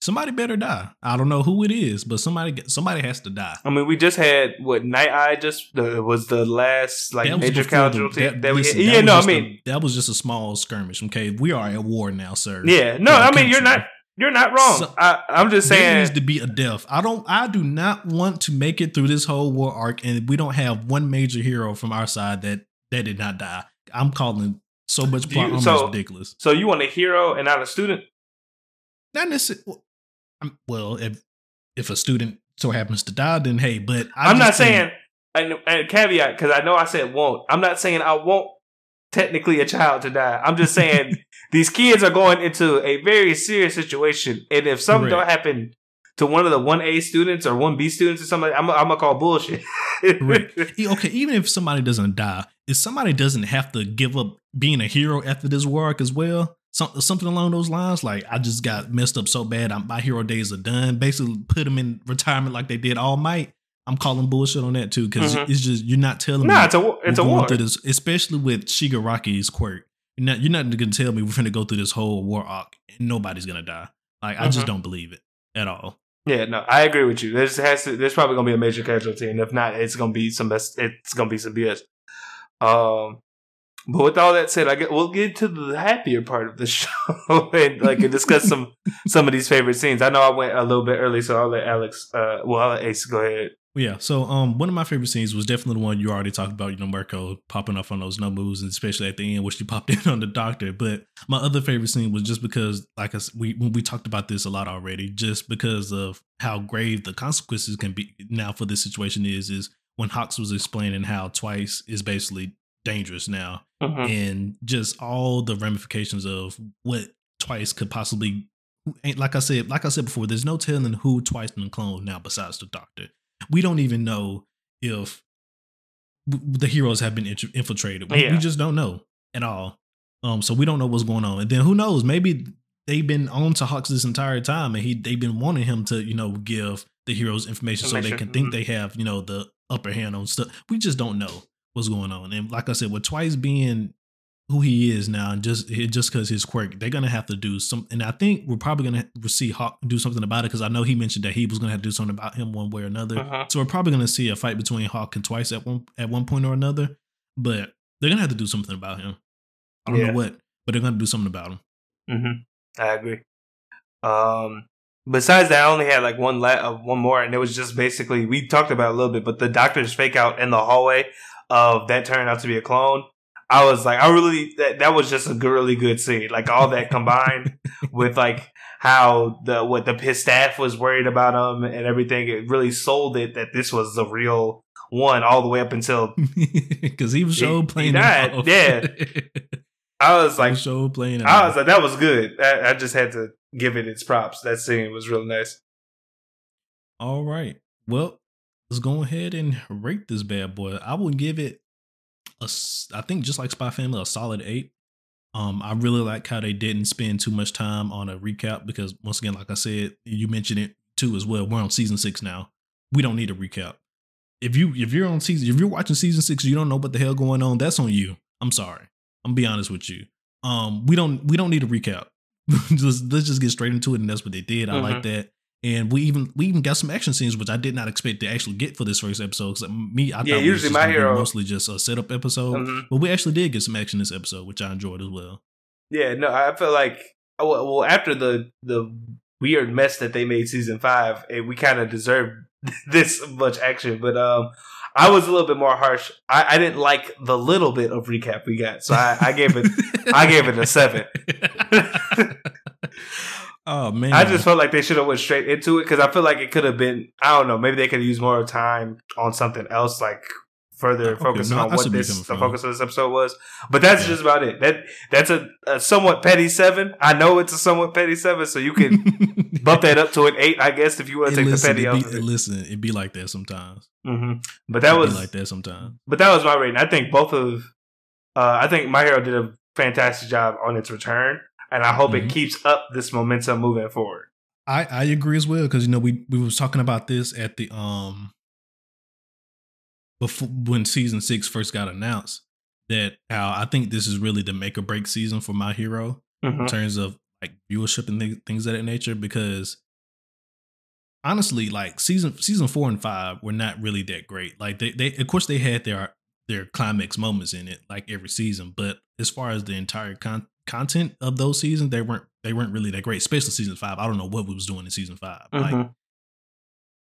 Somebody better die. I don't know who it is, but somebody somebody has to die. I mean, we just had what Night Eye just the, was the last like major before the- casualty that, that- we listen, had. Yeah, no, I just a- mean, that was just a small skirmish. Okay, we are at war now, sir. yeah, no, I mean you're not you're not wrong. So- I, I'm just There saying needs to be a death. I don't. I do not want to make it through this whole war arc, and we don't have one major hero from our side that that did not die. I'm calling so much plot you- so- ridiculous. So you want a hero and not a student? Not necessarily. Well, if if a student so happens to die, then hey. But I I'm not just saying and, and caveat because I know I said won't. I'm not saying I won't technically a child to die. I'm just saying these kids are going into a very serious situation, and if something don't happen to one of the one A students or one B students or something, I'm, I'm gonna call bullshit. Right. Okay, even if somebody doesn't die, if somebody doesn't have to give up being a hero after this work as well, some, something along those lines, like I just got messed up so bad, I'm, my hero days are done. Basically, put them in retirement like they did All Might. I'm calling bullshit on that too because Mhm. it's just you're not telling nah, me it's a it's a war. this, especially with Shigaraki's quirk. You're not you're not gonna tell me we're gonna go through this whole war arc and nobody's gonna die. Like I just Mhm. don't believe it at all. Yeah, no, I agree with you. There's has to, there's probably gonna be a major casualty, and if not, it's gonna be some best. It's gonna be some BS. Um, but with all that said, I get we'll get to the happier part of the show and like and discuss some some of these favorite scenes. I know I went a little bit early, so I'll let Alex. Uh, well, I'll let Ace go ahead. Yeah, so um, one of my favorite scenes was definitely the one you already talked about. You know, Mirko popping up on those Nomus, and especially at the end, which you popped in on the doctor. But my other favorite scene was just because, like I we we talked about this a lot already, just because of how grave the consequences can be now for this situation is. Is when Hawks was explaining how Twice is basically dangerous now, Mhm. and just all the ramifications of what Twice could possibly. Like I said, like I said before, there's no telling who Twice can clone now besides the Doctor. We don't even know if the heroes have been infiltrated. We, we just don't know at all. Um, so we don't know what's going on. And then who knows? Maybe they've been on to Hawks this entire time, and he they've been wanting him to, you know, give the heroes information, so they can think mhm. they have, you know, the upper hand on stuff. We just don't know what's going on. And like I said, with Twice being who he is now, just just because his quirk, they're gonna have to do some. And I think we're probably gonna see Hawk do something about it because I know he mentioned that he was gonna have to do something about him one way or another. Mhm. So we're probably gonna see a fight between Hawk and Twice at one at one point or another. But they're gonna have to do something about him. I don't Yeah. know what, but they're gonna do something about him. Mm-hmm. I agree. Um, besides that, I only had like one la- uh, one more, and it was just basically we talked about it a little bit, but the doctor's fake out in the hallway of that turned out to be a clone. I was like, I really that that was just a good, really good scene. Like all that combined with like how the what the his staff was worried about him and everything. It really sold it that this was the real one all the way up until Because he was He- show he playing it died, off. yeah. I was like show playing it. I was like, that was good. I, I just had to give it its props. That scene was really nice. All right. Well, let's go ahead and rate this bad boy. I will give it a, I think just like Spy Family, a solid eight. Um, I really like how they didn't spend too much time on a recap because once again, like I said, you mentioned it too as well. We're on season six now. We don't need a recap. If you if you're on season if you're watching season six, you don't know what the hell going on. That's on you. I'm sorry. I'm gonna be honest with you. Um, we don't we don't need a recap. just let's just get straight into it, and that's what they did. I like that. And we even we even got some action scenes, which I did not expect to actually get for this first episode. Because me, I Yeah, thought it was usually my hero- mostly just a setup episode, Mhm. but we actually did get some action this episode, which I enjoyed as well. Yeah, no, I feel like oh, well, well after the the weird mess that they made season five, eh, we kind of deserved this much action. But um, I was a little bit more harsh. I, I didn't like the little bit of recap we got, so I, I gave it I gave it a seven. oh man, I just felt like they should have went straight into it because I feel like it could have been. I don't know. Maybe they could have used more time on something else, like further Okay, focusing no, on what see where you're this the from. focus of this episode was. But that's Yeah. just about it. That that's a, a somewhat petty seven. I know it's a somewhat petty seven, so you can bump that up to an eight, I guess, if you want to take listen, the petty out it. listen, it be like that sometimes. hmm But that It was be like that sometimes. but that was my rating. I think both of uh, I think My Hero did a fantastic job on its return, and I hope Mhm. it keeps up this momentum moving forward. I I agree as well because you know we we was talking about this at the um before when season six first got announced that how I think this is really the make or break season for my hero Mhm. in terms of like viewership and thi- things of that nature because honestly like season season four and five were not really that great like they, they of course they had their their climax moments in it like every season but as far as the entire con- content of those seasons they weren't they weren't really that great especially season five i don't know what we was doing in season 5 like Mhm.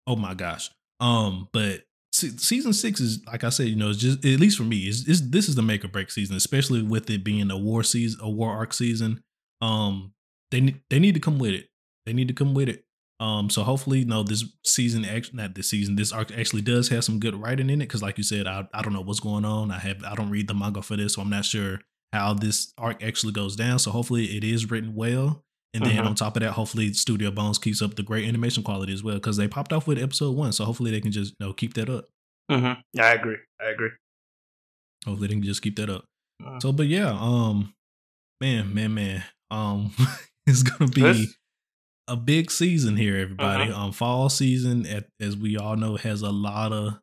oh my gosh um but se- season six is like i said you know it's just at least for me is is this is the make or break season especially with it being a war season a war arc season um they ne- they need to come with it they need to come with it Um, so hopefully, you know, this season, not this season, this arc actually does have some good writing in it. Because, like you said, I, I don't know what's going on. I have I don't read the manga for this, so I'm not sure how this arc actually goes down. So hopefully, it is written well. And then Mhm. on top of that, hopefully, Studio Bones keeps up the great animation quality as well. Because they popped off with episode one, so hopefully they can just you know keep that up. Mm-hmm. Yeah, I agree. I agree. Hopefully they can just keep that up. Mhm. So, but yeah, um, man, man, man, um, it's gonna be This- a big season here, everybody. Uh-huh. Um, fall season, at, as we all know, has a lot of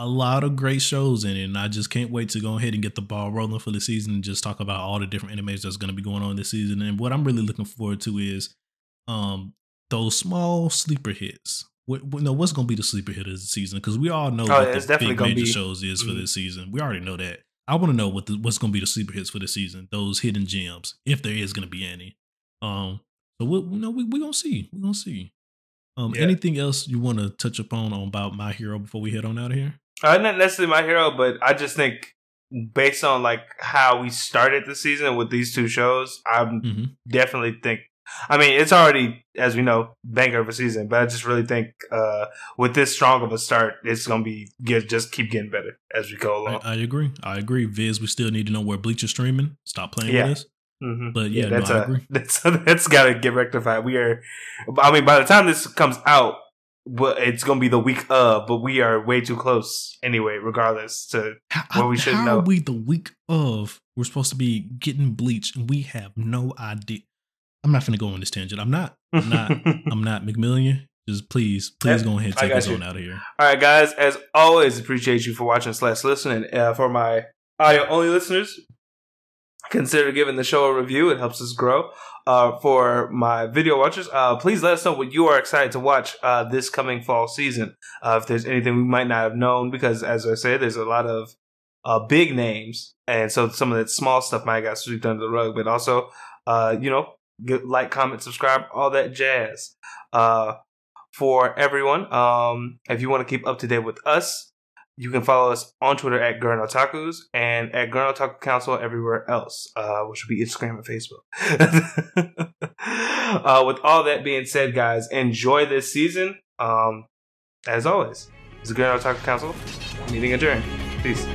a lot of great shows in it, and I just can't wait to go ahead and get the ball rolling for the season and just talk about all the different animes that's going to be going on this season. And what I'm really looking forward to is, um, those small sleeper hits. What, what, no, what's going to be the sleeper hit of the season? Because we all know Oh, what yeah, the big major be- shows is for Mhm. this season. We already know that. I want to know what the, what's going to be the sleeper hits for the season. Those hidden gems, if there is going to be any. Um, so we, you know, we we gonna see. We are gonna see. Um, Yeah. anything else you want to touch upon on about my hero before we head on out of here? Uh, not necessarily my hero, but I just think based on like how we started the season with these two shows, I hmm definitely think. I mean, it's already as we know banger of a season, but I just really think uh, with this strong of a start, it's gonna be get, just keep getting better as we go along. I agree. I agree. Viz, we still need to know where Bleach is streaming. Stop playing Yeah. with us. Mhm. But yeah, that's no, I a, that's that's got to get rectified. We are, I mean, by the time this comes out, well, it's gonna be the week of, but we are way too close anyway. Regardless, to How, Well, we should how know. are we the week of? We're supposed to be getting Bleach, and we have no idea. I'm not gonna go on this tangent. I'm not. I'm not. I'm not McMillian. Just please, please go ahead and take us you. on out of here. All right, guys. As always, appreciate you for watching slash listening. Uh, for my audio only listeners, consider giving the show a review. It helps us grow. Uh, for my video watchers, uh, please let us know what you are excited to watch uh, this coming fall season. Uh, if there's anything we might not have known, because as I said, there's a lot of uh, big names, and so some of that small stuff might got swept under the rug. But also, uh, you know, get, like, comment, subscribe, all that jazz. Uh, for everyone. Um, if you want to keep up to date with us, you can follow us on Twitter at Gurn Otakus and at Gurn Otaku Council everywhere else, uh, which would be Instagram and Facebook. uh, with all that being said, guys, enjoy this season. Um, as always, it's the Gurn Otaku Council. Meeting adjourned. Peace.